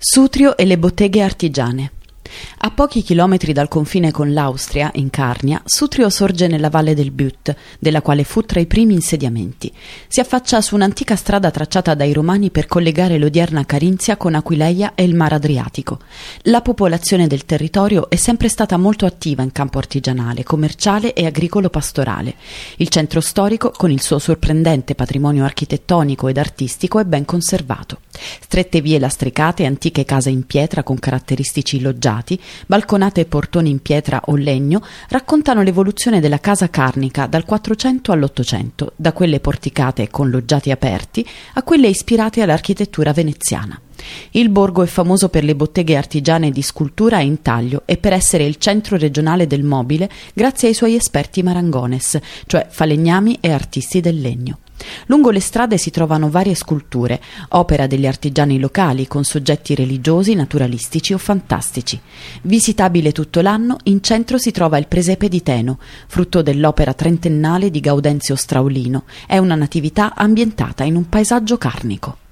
Sutrio e le botteghe artigiane. A pochi chilometri dal confine con l'Austria, in Carnia, Sutrio sorge nella valle del Bütt, della quale fu tra i primi insediamenti. Si affaccia su un'antica strada tracciata dai romani per collegare l'odierna Carinzia con Aquileia e il Mar Adriatico. La popolazione del territorio è sempre stata molto attiva in campo artigianale, commerciale e agricolo-pastorale. Il centro storico, con il suo sorprendente patrimonio architettonico ed artistico, è ben conservato. Strette vie lastricate, antiche case in pietra con caratteristici loggiati, balconate e portoni in pietra o legno raccontano l'evoluzione della casa carnica dal 400 all'Ottocento, da quelle porticate con loggiati aperti a quelle ispirate all'architettura veneziana. Il borgo è famoso per le botteghe artigiane di scultura e intaglio e per essere il centro regionale del mobile grazie ai suoi esperti marangones, cioè falegnami e artisti del legno. Lungo le strade si trovano varie sculture, opera degli artigiani locali con soggetti religiosi, naturalistici o fantastici. Visitabile tutto l'anno, in centro si trova il presepe di Teno, frutto dell'opera trentennale di Gaudenzio Straulino. È una natività ambientata in un paesaggio carnico.